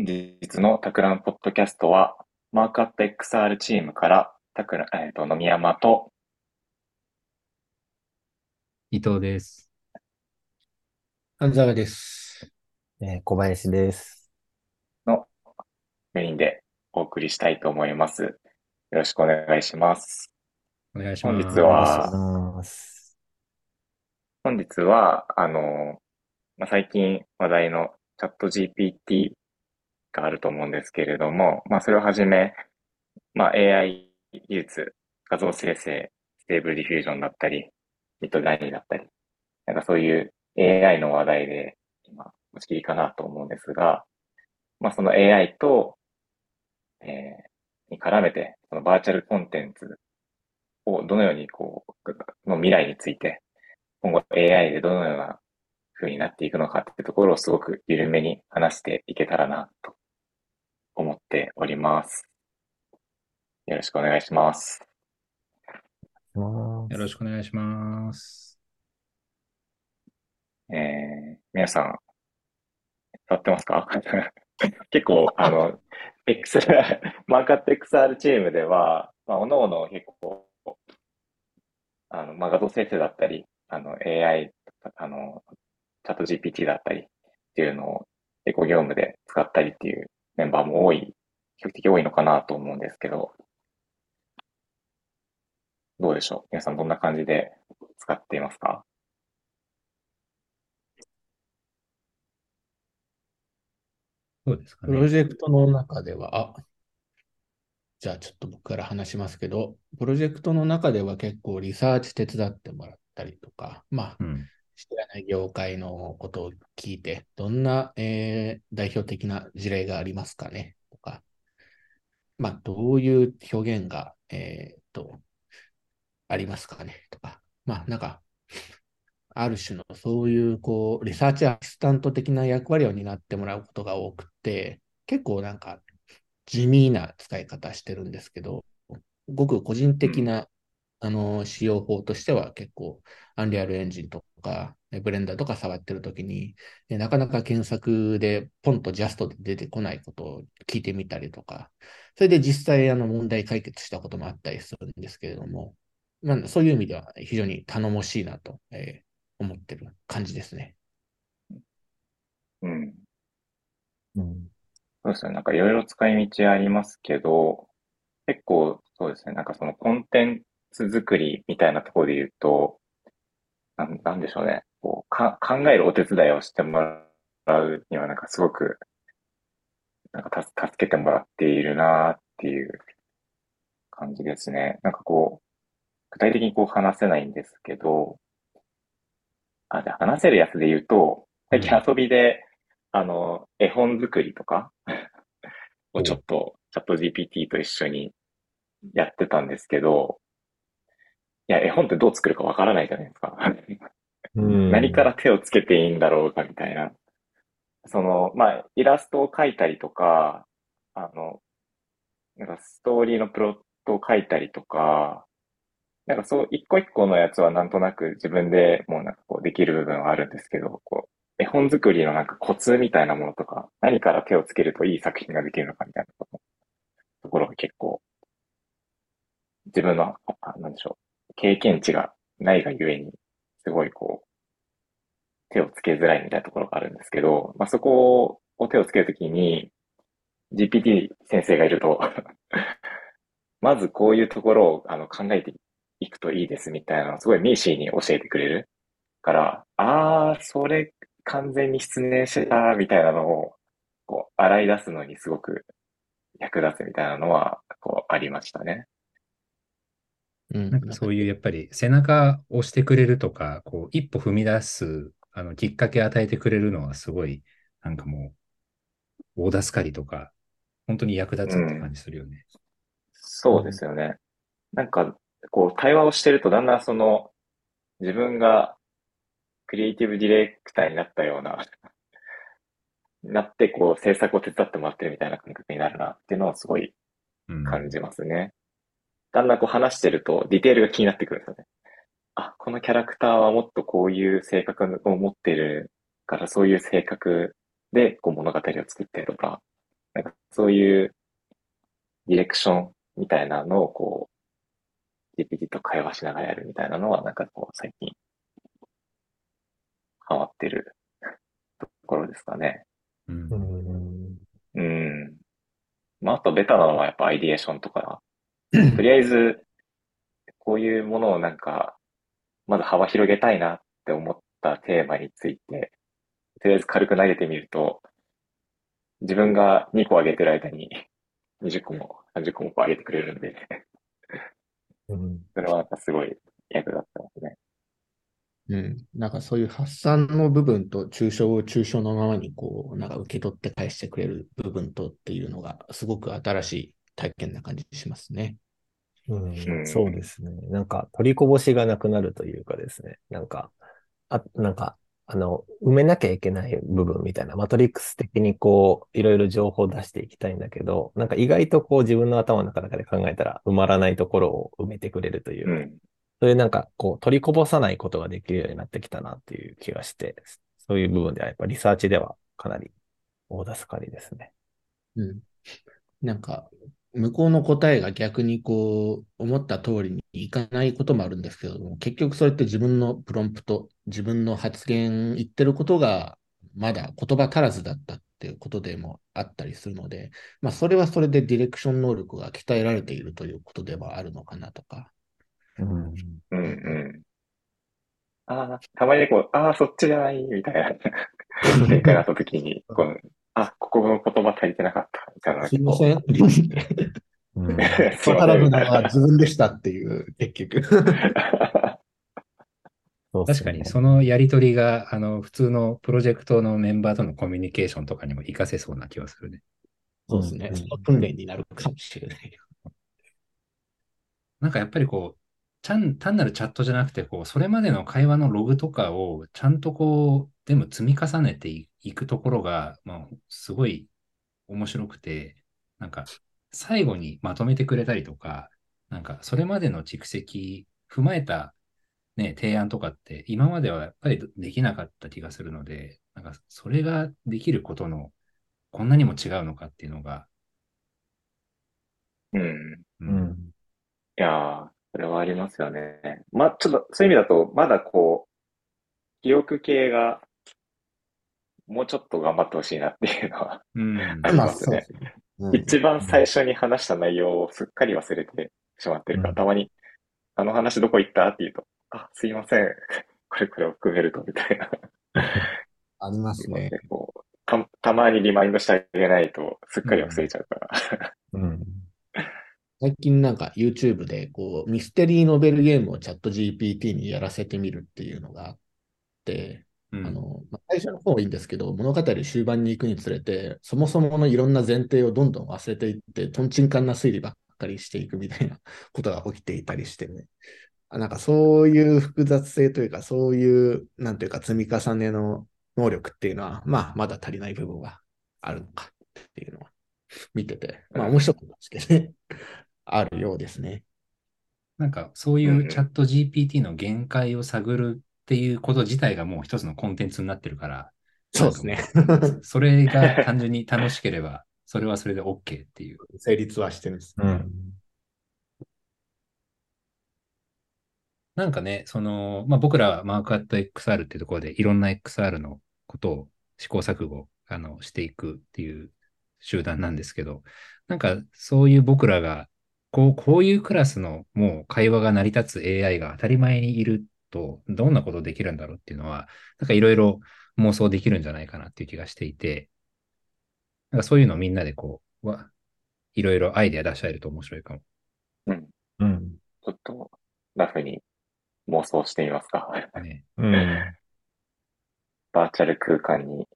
本日のタクランポッドキャストは、マークアット XR チームから、タクラ、えっ、と、野見山と、伊藤です。安沢です。えー小林です。のメインでお送りしたいと思います。よろしくお願いします。お願いします。本日はお願いします。本日は、あの、まあ、最近話題のチャット GPT があると思うんですけれども、まあ、それをはじめ、まあ、AI 技術、画像生成、 Stable Diffusion だったり、ミッドラインだったり、なんかそういう AI の話題で今、持ちきりかなと思うんですが、まあ、その AI と、えー、に絡めて、そのバーチャルコンテンツをどのようにこう、の未来について、今後 AI でどのような風になっていくのかっていうところをすごく緩めに話していけたらなと思っております。よろしくお願いします。よよろしくお願いします。えー、皆さん、触ってますか？結構、あの、XR、マーカット XR チームでは、まあ、おのおの結構、あの、まあ、画像生成だったり、あの、AI、あの、チャット GPT だったりっていうのをエコ業務で使ったりっていうメンバーも多い、比較的多いのかなと思うんですけど、どうでしょう？皆さんどんな感じで使っていますか？そうですかプロね。ジェクトの中では、あ、じゃあちょっと僕から話しますけど、プロジェクトの中では結構リサーチ手伝ってもらったりとか、まあ、うん。知らない業界のことを聞いて、どんな、えー代表的な事例がありますかね？とか、まあ、どういう表現が、えーと、ありますかね？とか、まあ、なんか、ある種のそういう、こう、リサーチアシスタント的な役割を担ってもらうことが多くて、結構なんか、地味な使い方してるんですけど、ごく個人的な、あの、使用法としては結構、アンリアルエンジンとか、えブレンダーとか触ってるときに、えなかなか検索でポンとジャストで出てこないことを聞いてみたりとか、それで実際あの問題解決したこともあったりするんですけれども、まあ、そういう意味では非常に頼もしいなと、えー思ってる感じですね。うん。うん。そうですね。なんかいろいろ使い道ありますけど、結構そうですね。なんかそのコンテンツ作りみたいなところで言うと、なん、なんでしょうね。こう、か、考えるお手伝いをしてもらうにはなんかすごく、なんかた助けてもらっているなっていう感じですね。なんかこう、具体的にこう話せないんですけど、あ、じゃあ話せるやつで言うと、最近遊びで、あの、絵本作りとかをちょっとチャット GPT と一緒にやってたんですけど、いや、絵本ってどう作るかわからないじゃないですか。うん何から手をつけていいんだろうかみたいな。その、まあ、イラストを描いたりとか、あの、なんかストーリーのプロットを描いたりとか、なんかそう、一個一個のやつはなんとなく自分でもうなんかこうできる部分はあるんですけど、こう、絵本作りのなんかコツみたいなものとか、何から手をつけるといい作品ができるのかみたいなところが結構、自分の、あなんでしょう、経験値がないがゆえに、すごいこう、手をつけづらいみたいなところがあるんですけど、まあ、そこを手をつけるときに、GPT 先生がいると、まずこういうところをあの考えていくといいですみたいなのをすごいミーシーに教えてくれるから、あー、それ完全に失念してたみたいなのを、こう、洗い出すのにすごく役立つみたいなのは、こう、ありましたね。うんなんかそういうやっぱり背中を押してくれるとか、こう一歩踏み出すあのきっかけ与えてくれるのはすごい、なんかもう、大助かりとか、本当に役立つって感じするよね。そうですよね。なんか、こう、対話をしてると、だんだんその、自分がクリエイティブディレクターになったような、なって、こう、制作を手伝ってもらってるみたいな感覚になるなっていうのをすごいうん。感じますね。だんだんこう話してると、ディテールが気になってくるんですよね。あ、このキャラクターはもっとこういう性格を持ってるから、そういう性格でこう物語を作ってるとか、そういうディレクションみたいなのをこう、GPT と会話しながらやるみたいなのは、なんかこう、最近、ハマってるところですかね。うんう。ん。うん。まあ、あとベタなのはやっぱアイディエーションとか、とりあえず、こういうものをなんか、まず幅広げたいなって思ったテーマについて、とりあえず軽く投げてみると、自分が2個上げてる間に20個も30個も上げてくれるんで、うん。それはなんかすごい役立ってますね。うん。なんかそういう発散の部分と抽象を抽象のままにこう、なんか受け取って返してくれる部分とっていうのが、すごく新しい体験な感じしますね。うんうんそうですね。なんか、取りこぼしがなくなるというかですね。なんか、あ、なんか、あの、埋めなきゃいけない部分みたいな、マトリックス的にこう、いろいろ情報を出していきたいんだけど、なんか意外とこう自分の頭の中で考えたら埋まらないところを埋めてくれるといううか、ん。そういうなんかこう、取りこぼさないことができるようになってきたなっていう気がして、そういう部分ではやっぱリサーチではかなり大助かりですね。うん。なんか、向こうの答えが逆にこう、思った通りにいかないこともあるんですけども、結局それって自分のプロンプト、自分の発言、言ってることが、まだ言葉足らずだったっていうことでもあったりするので、まあ、それはそれでディレクション能力が鍛えられているということではあるのかなとか。うん。うんうん。ああ、たまにこう、ああ、そっちじゃない、みたいな展開があった時に、こう、あ、ここの言葉足りてなかった、みたいな。すいません。うん すいません、足らずみたいな。なのは自分でしたっていう、結局。そうっすね確かに、そのやりとりが、あの、普通のプロジェクトのメンバーとのコミュニケーションとかにも活かせそうな気がするね。そうですね。うんその訓練になるかもしれない。なんかやっぱりこう、ちゃん、単なるチャットじゃなくて、こう、それまでの会話のログとかをちゃんとこう、全部積み重ねていいくところが、まあ、すごい面白くて、なんか、最後にまとめてくれたりとか、なんか、それまでの蓄積踏まえた、ね、提案とかって、今まではやっぱりできなかった気がするので、なんか、それができることの、こんなにも違うのかっていうのが、うん。ううん。いやー、それはありますよね。まあ、ちょっと、そういう意味だと、まだこう、記憶系が、もうちょっと頑張ってほしいなっていうのは、うん。ありますね。すね。一番最初に話した内容をすっかり忘れてしまってるから、うんたまに、あの話どこ行った？って言うと、あ、すいません。これこれを含めると、みたいな。ありますね。こう、た、たまにリマインドしてあげないと、すっかり忘れちゃうから。うん。最近なんか YouTube でこうミステリーノベルゲームをチャット GPT にやらせてみるっていうの、方はいいんですけど、物語終盤に行くにつれて、そもそものいろんな前提をどんどん忘れていって、とんちんかんな推理ばっかりしていくみたいな ことが起きていたりしてね。あなんかそういう複雑性というか、そういう、なんていうか積み重ねの能力っていうのは、まあ、まだ足りない部分はあるのかっていうのは見てて、まあ面白かったんですけどね。あるようですね。なんかそういうチャット GPT の限界を探るっていうこと自体がもう一つのコンテンツになってるから、そうですね。それが単純に楽しければ、それはそれで OK っていう。成立はしてるんです。うん。なんかね、その、まあ、僕らはマークアット XR っていうところでいろんな XR のことを試行錯誤あのしていくっていう集団なんですけど、なんかそういう僕らが、こう、こういうクラスのもう会話が成り立つ AI が当たり前にいると、どんなことできるんだろうっていうのは、なんかいろいろ妄想できるんじゃないかなっていう気がしていて、なんかそういうのをみんなでこう、わいろいろアイデア出し合えると面白いかも。うん。うん。ちょっと、ラフに妄想してみますか。ね。うん。バーチャル空間に、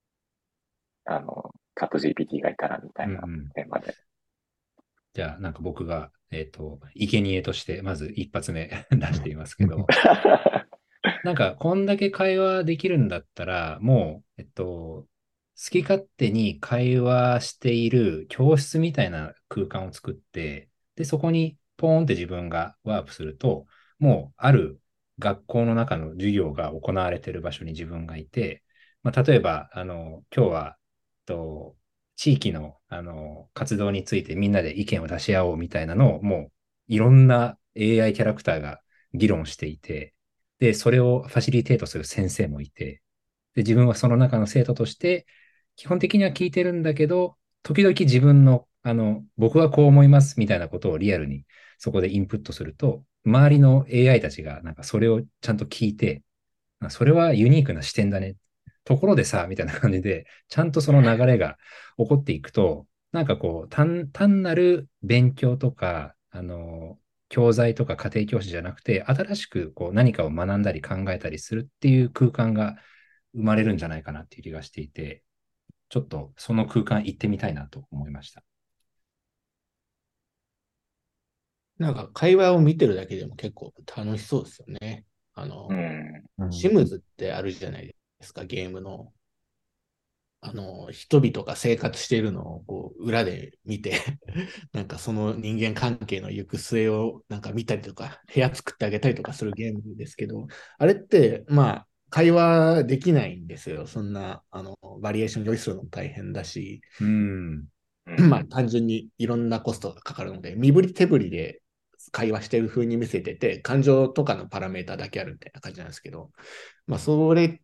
あの、チャット GPT がいたらみたいなうんうんテーマで。じゃあ、なんか僕が、えっ、と、生贄として、まず一発目 出していますけど、なんか、こんだけ会話できるんだったら、もう、えっと、好き勝手に会話している教室みたいな空間を作って、で、そこにポーンって自分がワープすると、もう、ある学校の中の授業が行われている場所に自分がいて、まあ、例えば、あの、今日は、えっと、地域の、あの、活動についてみんなで意見を出し合おうみたいなのを、もう、いろんな AI キャラクターが議論していて、で、それをファシリテートする先生もいて、で、自分はその中の生徒として、基本的には聞いてるんだけど、時々自分の、あの、僕はこう思いますみたいなことをリアルにそこでインプットすると、周りの AI たちがなんかそれをちゃんと聞いて、それはユニークな視点だね。ところでさ、みたいな感じで、ちゃんとその流れが起こっていくと、なんかこう、単単なる勉強とか、あの、教材とか家庭教師じゃなくて、新しくこう何かを学んだり考えたりするっていう空間が生まれるんじゃないかなっていう気がしていて、ちょっとその空間行ってみたいなと思いました。なんか会話を見てるだけでも結構楽しそうですよね。あの、うん。シムズってあるじゃないですか、ゲームの。あの、人々が生活しているのをこう裏で見て、なんかその人間関係の行く末をなんか見たりとか、部屋作ってあげたりとかするゲームですけど、あれって、まあ、会話できないんですよ。そんな、あの、バリエーション用意するのも大変だし、うん。まあ単純にいろんなコストがかかるので、身振り手振りで会話してる風に見せてて、感情とかのパラメータだけあるみたいな感じなんですけど、まあそれ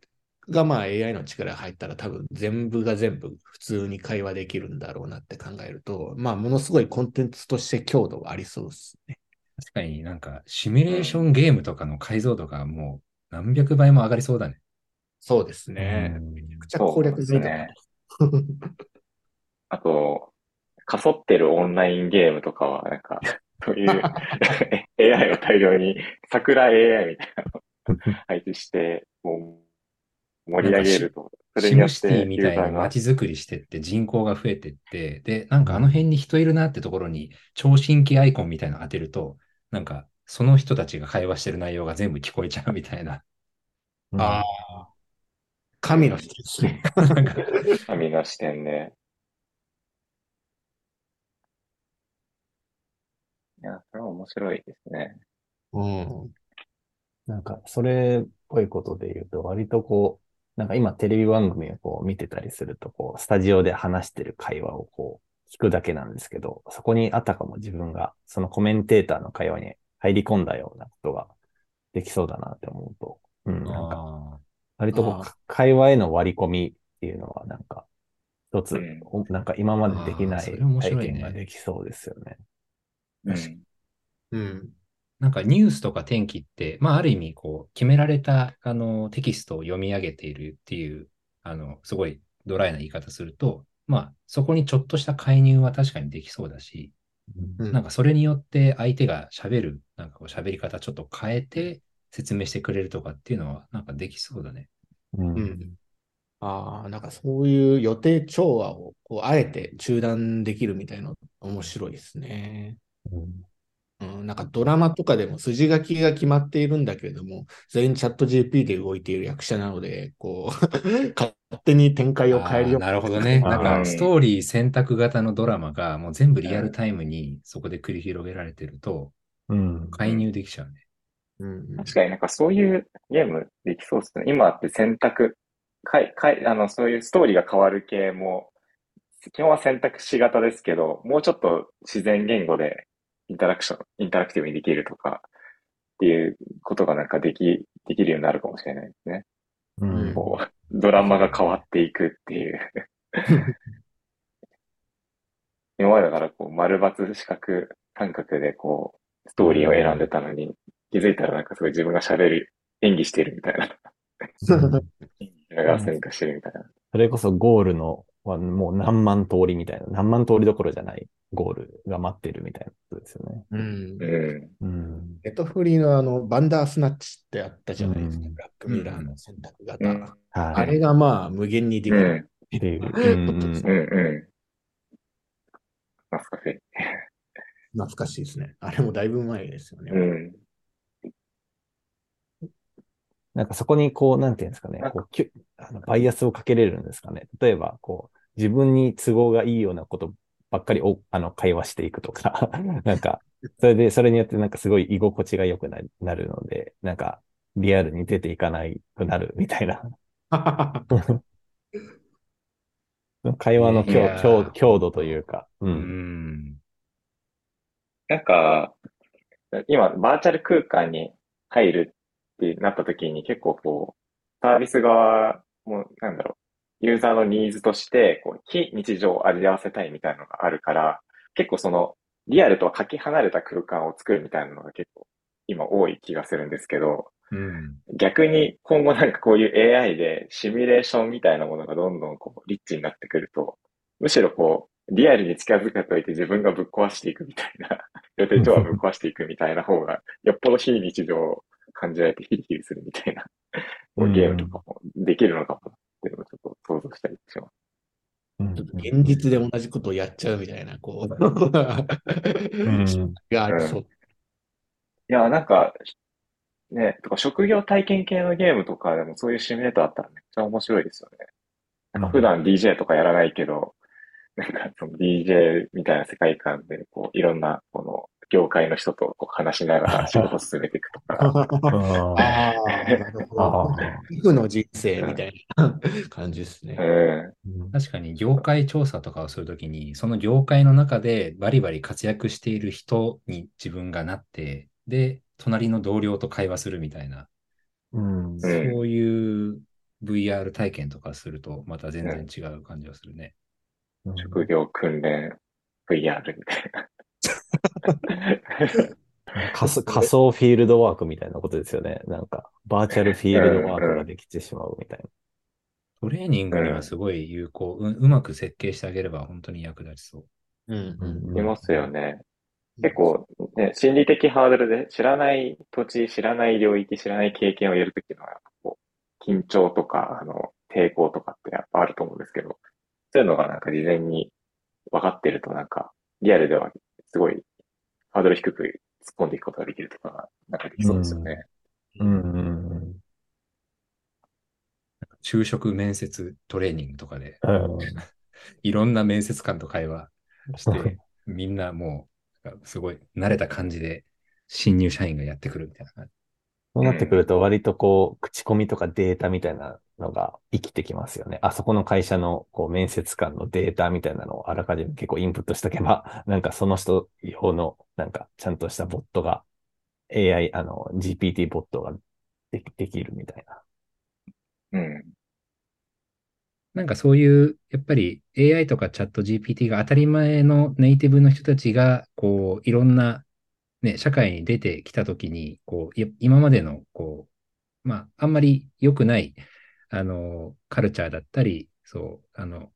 がまあ AI の力が入ったら多分全部が全部普通に会話できるんだろうなって考えると、まあものすごいコンテンツとして強度がありそうですね。確かになんかシミュレーションゲームとかの解像度がもう何百倍も上がりそうだね。そうですね。うんめちゃくちゃ攻略済みだなと。あと、かそってるオンラインゲームとかは、なんか、そういう AI を大量に、桜 AI みたいなのを配置して、もう盛り上げると、それシムシテによってィみたいユーザーが、に街づくりしてって人口が増えてって、で、なんかあの辺に人いるなってところに聴診器アイコンみたいなの当てると、なんかその人たちが会話してる内容が全部聞こえちゃうみたいな。ああ。神の人ですね。神の視点で。いや、それは面白いですね。うん。なんか、それっぽいことで言うと、割とこう、なんか今テレビ番組をこう見てたりすると、こう、スタジオで話してる会話をこう、聞くだけなんですけど、そこにあたかも自分が、そのコメンテーターの会話に入り込んだようなことができそうだなって思うと、うん、なんか、あ割とこう会話への割り込みっていうのは、なんか、一つうん、ほなんか今までできない体験ができそうですよね。うん。うん。なんかニュースとか天気って、まあある意味こう決められたあのテキストを読み上げているっていう、あの、すごいドライな言い方すると、まあそこにちょっとした介入は確かにできそうだし、うんなんかそれによって相手が喋る、なんかこう喋り方ちょっと変えて説明してくれるとかっていうのはなんかできそうだね。うんうん。ああ、なんかそういう予定調和をこうあえて中断できるみたいなの面白いですね。なんかドラマとかでも筋書きが決まっているんだけれども、全員チャット GP で動いている役者なので、こう、勝手に展開を変えるよあーなるほどね。なんかストーリー選択型のドラマがもう全部リアルタイムにそこで繰り広げられてるとうん。介入できちゃうね。うん確かになんかそういうゲームできそうですね。今って選択、かい、かい、あの、そういうストーリーが変わる系も、基本は選択肢型ですけど、もうちょっと自然言語でインタラクション、インタラクティブにできるとか、っていうことがなんかでき、できるようになるかもしれないですね。うんこう、ドラマが変わっていくっていう。今までだからこう、丸抜四角感覚でこう、ストーリーを選んでたのに、気づいたらなんかすごい自分が喋る、演技してるみたいな。が線化してるみたいな。それこそゴールのはもう何万通りみたいな、何万通りどころじゃないゴールが待ってるみたいなですよね。うんうん。うん。ネットフリーのあの、バンダースナッチってあったじゃないですか。うんブラックミラーの選択型。あれがまあ無限にできうん。る。っていう。ことうんですうん。うん。懐かしい。懐かしいですね。あれもだいぶ前ですよね。うん。なんかそこにこう、なんていうんですかね、こうきゅあのバイアスをかけれるんですかね。例えば、こう、自分に都合がいいようなことばっかりおあの会話していくとか、なんか、それで、それによってなんかすごい居心地が良くななるので、なんか、リアルに出ていかないくなるみたいな。会話の強強強度というか。う。うんん。なんか、今、バーチャル空間に入るってなった時に結構こう、サービス側も、なんだろう、ユーザーのニーズとして、こう、非日常を味わわせたいみたいなのがあるから、結構その、リアルとはかけ離れた空間を作るみたいなのが結構、今多い気がするんですけど、うん。逆に今後なんかこういう AI でシミュレーションみたいなものがどんどんこうリッチになってくると、むしろこう、リアルに近づけといて自分がぶっ壊していくみたいな、予定調はぶっ壊していくみたいな方が、よっぽど非日常を感じられてヒリヒリするみたいな、ゲームとかもできるのかもっていうのをちょっと想像したりします。うんちょっと現実で同じことをやっちゃうみたいな、こう、んがありそう。いや、なんか、ね、とか職業体験系のゲームとかでもそういうシミュレーターあったらめっちゃ面白いですよね。なんか普段 DJ とかやらないけど、なんかその DJ みたいな世界観で、こう、いろんな、この、業界の人とこう話しながら仕事を進めていく。あああ、なるほあど。負の人生みたいな感じですね。うん。確かに業界調査とかをするときに、その業界の中でバリバリ活躍している人に自分がなって、で、隣の同僚と会話するみたいな、うんそういう VR 体験とかすると、また全然違う感じがするね。職業訓練 VR みたいな。仮想仮想フィールドワークみたいなことですよね。なんか、バーチャルフィールドワークができてしまうみたいトレーニングにはすごい有効、ううまく設計してあげれば本当に役立ちそう。うんな。うんいますよね。結構、ね、心理的ハードルで知らない土地、知らない領域、知らない経験をやるときの、やっぱこう、緊張とか、あの、抵抗とかってやっぱあると思うんですけど、そういうのがなんか事前に分かってるとなんか、リアルではすごいハードル低く突っ込んでいくことができるとか、なんかできそうですよね。な。うんうん就職面接トレーニングとかで、うん。いろんな面接官と会話して、みんなもう、すごい慣れた感じで、新入社員がやってくるみたいな感じ。そうなってくると割とこう、口コミとかデータみたいなのが生きてきますよね。あそこの会社のこう面接官のデータみたいなのをあらかじめ結構インプットしとけば、なんかその人用のなんかちゃんとしたボットが、AI、あの、GPT ボットができできるみたいな。うん。なんかそういう、やっぱり AI とかチャット GPT が当たり前のネイティブの人たちが、こう、いろんな、ね、社会に出てきたときに、こう、今までの、こう、まあ、あんまり良くない、あの、カルチャーだったり、そう、あの、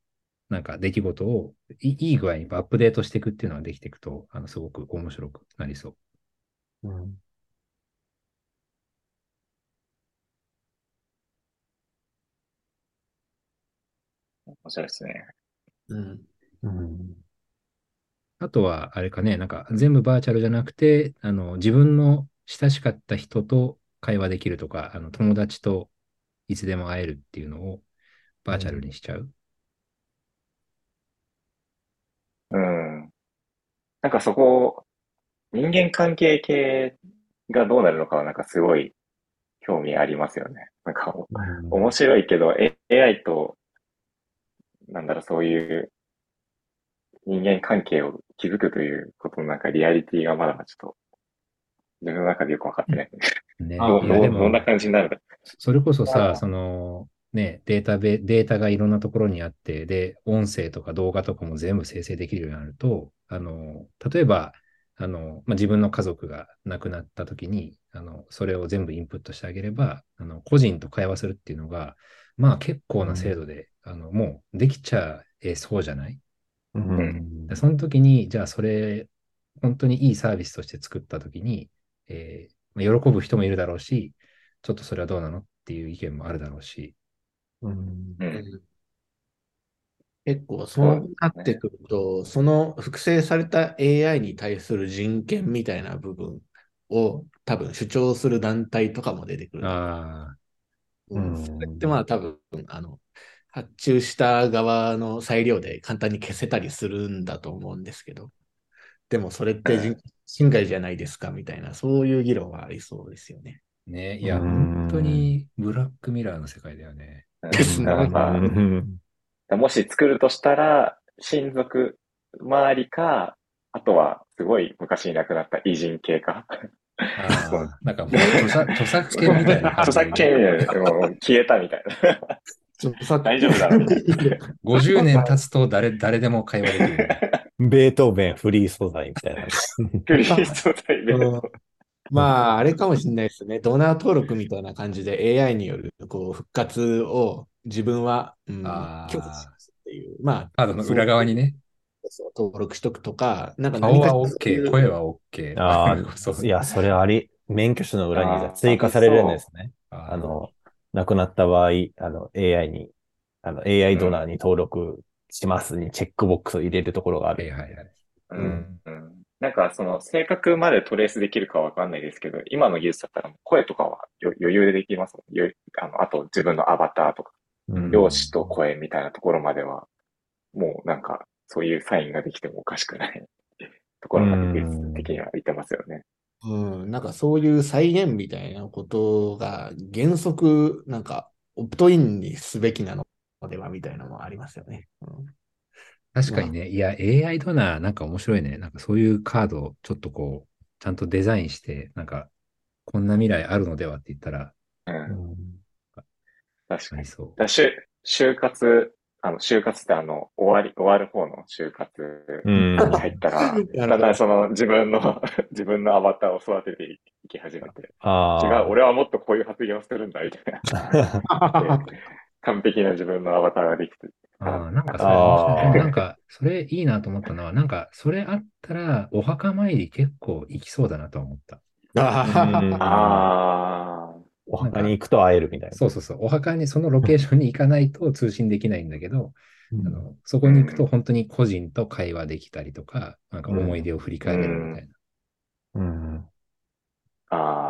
なんか出来事をいいい具合にアップデートしていくっていうのができていくと、あの、すごく面白くなりそう。うん。面白いですね。うん。うん。あとは、あれかね、なんか全部バーチャルじゃなくて、あの、自分の親しかった人と会話できるとか、あの、友達といつでも会えるっていうのをバーチャルにしちゃう？うん。なんかそこ、人間関係系がどうなるのかはなんかすごい興味ありますよね。なんか面白いけど、A- AI と、なんだろう、そういう人間関係を築くということのなんかリアリティがまだちょっと自分の中でよくわかってない。ね。あどんな、感じになる？それこそあさ、あその、ね、データベ、データがいろんなところにあって、で、音声とか動画とかも全部生成できるようになると、あの、例えば、あの、まあ、自分の家族が亡くなった時に、あの、それを全部インプットしてあげれば、あの、個人と会話するっていうのが、まあ結構な精度で、あの、もうできちゃえそうじゃない？うん。でその時に、じゃあそれ、本当にいいサービスとして作った時に、えーまあ喜ぶ人もいるだろうし、ちょっとそれはどうなのっていう意見もあるだろうし、うん。うん。結構そうなってくると、その複製された AI に対する人権みたいな部分を多分主張する団体とかも出てくる。ああ、うんうんそれってまあ多分、あの、発注した側の裁量で簡単に消せたりするんだと思うんですけど、でもそれって人侵害じゃないですかみたいな、そういう議論はありそうですよね。ね、いや、うん。本当にブラックミラーの世界だよね。うん。ですね。なん。かうん。もし作るとしたら、親族周りか、あとはすごい昔いなくなった偉人系か。ああ、なん。かもう著作著作権みたいな著作権みたいなもう消えたみたいな。大丈夫だろみたいな。50年経つと誰、誰でも会話できる。ベートーベンフリー素材みたいな。クリストタイで。うんまあ、あれかもしれないですね。ドナー登録みたいな感じで AI によるこう復活を自分は、うん、あー許可しますっていう。まあ、カードの裏側にね、そう登録しとくとか、なんか顔は何かそうい OK、う声は OK。あそうあ、いや、それあり、免許証の裏にじゃあ追加されるんですね。ああの、亡くなった場合、あの、AI に、あの、AI ドナーに登録しますにチェックボックスを入れるところがある。はいはいはい。うんうんなんかその性格までトレースできるかわかんないですけど、今の技術だったら声とかはよ余裕でできますもん。よあの、あと自分のアバターとか、うん容姿と声みたいなところまでは、もうなんかそういうサインができてもおかしくない ところまで技術的には言ってますよね。うん、なんかそういう再現みたいなことが原則、なんかオプトインにすべきなのではみたいなのもありますよね。うん確かにね、いや、AI ドナーなんか面白いね。なんかそういうカードをちょっとこう、ちゃんとデザインして、なんか、こんな未来あるのではって言ったら、うん。うん確かに。そう。だ就就活、あの、就活ってあの、終わり、終わる方の就活うんに入ったら、だんだんその自分の、自分のアバターを育てていき始めて、あ違う、あ。俺はもっとこういう発言をするんだ、みたいな。で完璧な自分のアバターができて。ああ、なんかそれなんか、それいいなと思ったのは、なんか、それあったら、お墓参り結構行きそうだなとは思った。うんあお墓に行くと会えるみたいな。そうそうそう。お墓にそのロケーションに行かないと通信できないんだけど、うんあのそこに行くと本当に個人と会話できたりとか、なんか思い出を振り返れるみたいな。うん。あ、ああ、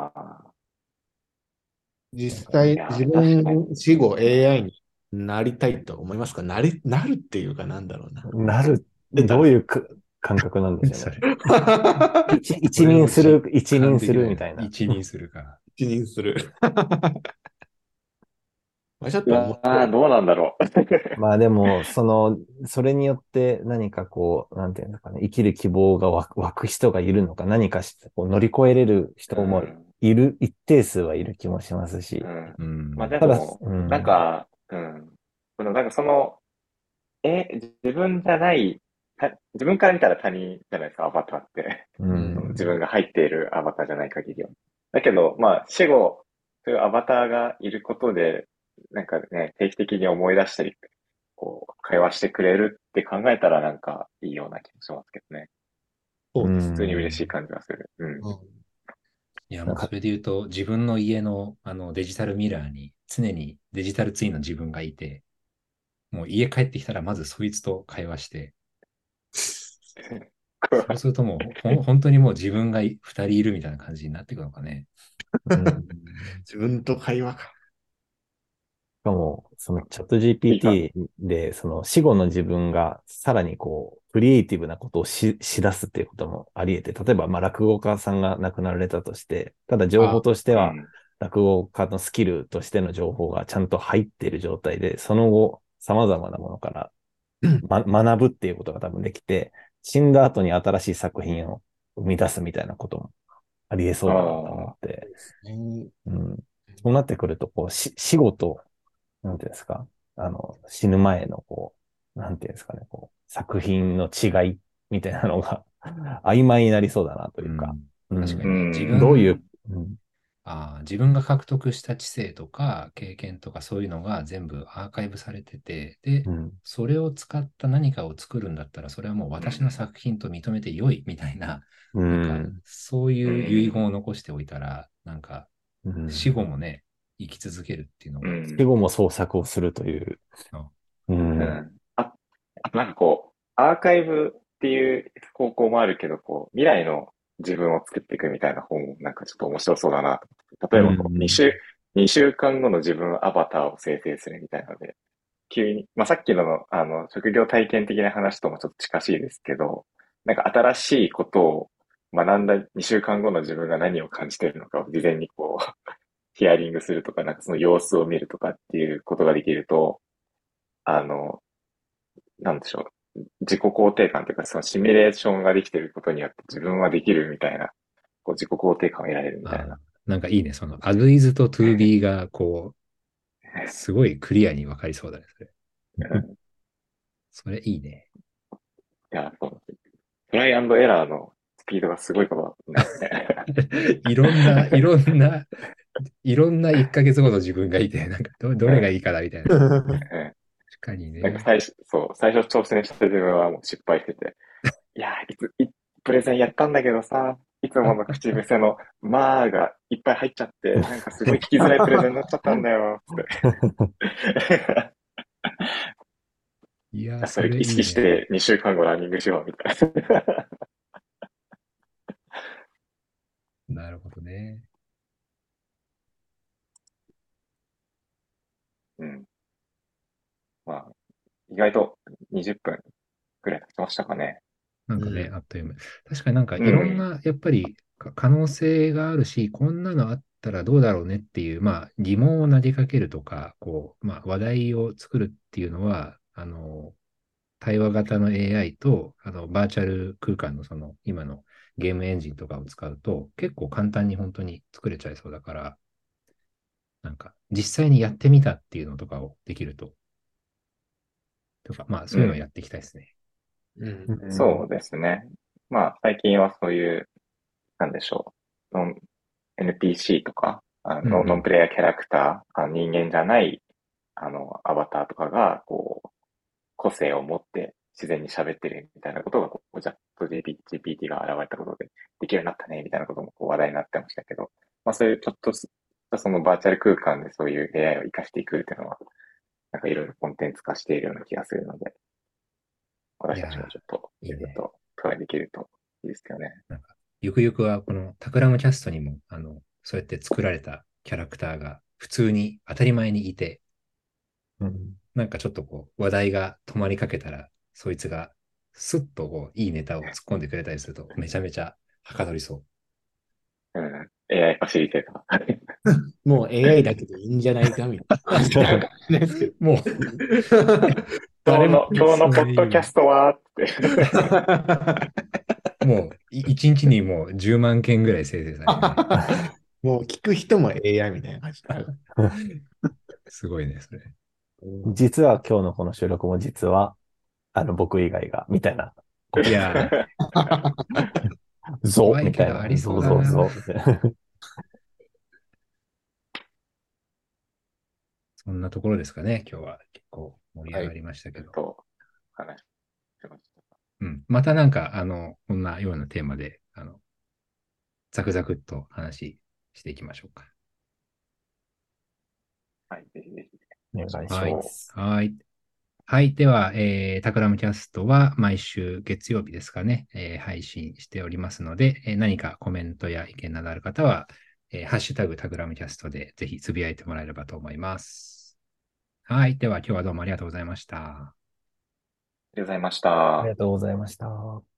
実際自分死後 AI になりたいと思いますか？なり、なるっていうかなんだろうな。なる、どういうく感覚なんでしょそうね？れ一 一任する、一任するみたいな。一任するか。一任する。まあちょっいと面やーどうなんだろう。まあでも、その、それによって何かこう、なんていうんですかね、生きる希望が湧く湧く人がいるのか、何かしてこう乗り越えれる人もいる、一定数はいる気もしますしう。ん。うん。まあでただも、、うんなん、か、うん。このなんかその、え、自分じゃない、た自分から見たら他人じゃないですか、アバターって。うん。自分が入っているアバターじゃない限りは。だけど、まあ、死後、そういうアバターがいることで、なんかね、定期的に思い出したり、こう、会話してくれるって考えたらなんかいいような気もしますけどね。そうです普通に嬉しい感じがする。うん。うんいや、もうそれで言うと、自分の家のあのデジタルミラーに常にデジタルツインの自分がいて、もう家帰ってきたらまずそいつと会話して、そうするともうほん本当にもう自分がい二人いるみたいな感じになっていくのかね。うん 自分と会話か。しかも、そのチャット GPT で、その死後の自分がさらにこう、クリエイティブなことをし、しだすっていうこともあり得て、例えば、まあ、落語家さんが亡くなられたとして、ただ情報としては、落語家のスキルとしての情報がちゃんと入っている状態で、その後、様々なものから、ま、学ぶっていうことが多分できて、死んだ後に新しい作品を生み出すみたいなこともあり得そうだなと思って、うんうん。そうなってくると、こう、し、死後と、なんていうんですか、あの、死ぬ前の、こう、なんていうんですかね、こう、作品の違いみたいなのが 曖昧になりそうだなというか、うん。確かに。うん。自分どういう、うん。あー自分が獲得した知性とか経験とかそういうのが全部アーカイブされてて、で、うん。それを使った何かを作るんだったら、それはもう私の作品と認めて良いみたいな、うなんかんそういう遺言を残しておいたら、なんかうん。死後もね、生き続けるっていうのが、うん。死後も創作をするという。う。うんなんかこう、アーカイブっていう方向もあるけど、こう、未来の自分を作っていくみたいな方もなんかちょっと面白そうだなと思って。例えばこう、うん2週、2週間後の自分アバターを生成するみたいなので、急に、まあ、さっきのあの、職業体験的な話ともちょっと近しいですけど、なんか新しいことを学んだ2週間後の自分が何を感じているのかを事前にこう、ヒアリングするとか、なんかその様子を見るとかっていうことができると、あの、なんでしょう。自己肯定感というか、そのシミュレーションができていることによって自分はできるみたいな、こう自己肯定感を得られるみたいな。あなんかいいね。その、アグイズと to be が、こう、すごいクリアにわかりそうだね。それ。うんそれいいね。いや、そう。トライアンドエラーのスピードがすごいことになるね。いろんな、いろんな、いろんな1ヶ月後の自分がいて、なんかど、どれがいいかなみたいな。確かにね。なんか最初、そう、最初挑戦した自分はもう失敗してて、いやー、いつ、い、プレゼンやったんだけどさ、いつもの口癖の、まあがいっぱい入っちゃって、なんかすごい聞きづらいプレゼンになっちゃったんだよ、つって。いや、それ意識して2週間後ランニングしよう、みたいな。なるほどね。うん。まあ、意外と20分くらい経ちましたかね。なんかね、うんあっという間。確かになんかいろんな、やっぱりか可能性があるし、こんなのあったらどうだろうねっていう、まあ疑問を投げかけるとか、こう、まあ話題を作るっていうのは、あの、対話型の AI と、あの、バーチャル空間のその、今のゲームエンジンとかを使うと、結構簡単に本当に作れちゃいそうだから、なんか、実際にやってみたっていうのとかをできると、とか、まあそういうのをやっていきたいですね。うん。そうですね。まあ、最近はそういう、なんでしょう。ノン NPC とか、あの、うんうんノンプレイヤーキャラクター、あ人間じゃない、あの、アバターとかが、こう、個性を持って自然に喋ってるみたいなことが、こう、チャット GPT が現れたことでできるようになったね、みたいなこともこう話題になってましたけど、まあそういうちょっとしたそのバーチャル空間でそういう AI を活かしていくっていうのは、なんかいろいろコンテンツ化しているような気がするので、私たちもちょっと、いやーいいねちょっとトライできるといいですよね。ゆくゆくはこのタクラムキャストにも、あの、そうやって作られたキャラクターが普通に当たり前にいて、うんなんかちょっとこう話題が止まりかけたら、そいつがスッとこういいネタを突っ込んでくれたりすると、めちゃめちゃはかどりそうん。AI ファシリテーター。もう AI だけでいいんじゃないかみたいな話 ですけど。う。もう、今日の、今日のポッドキャストはって。もうい一日にもう10万件ぐらい生成されて、もう聞く人も AI みたいな感じになる。すごいね、それ。実は今日のこの収録も実は、あの、僕以外が、みたいな。いやー、ぞ怖いみたいな。そうぞだなぞぞみたいな。そんなところですかね、今日は結構盛り上がりましたけど。と、話しました。うん。またなんか、あの、こんなようなテーマで、あの、ザクザクっと話していきましょうか。はい、ぜひぜひ。お願いしはいます。はい。はい。では、えー、タクラムキャストは毎週月曜日ですかね、えー配信しておりますので、えー何かコメントや意見などある方は、えーハッシュタグタクラムキャストでぜひつぶやいてもらえればと思います。はい。では、今日はどうもありがとうございました。ありがとうございましたあり。がとうございました。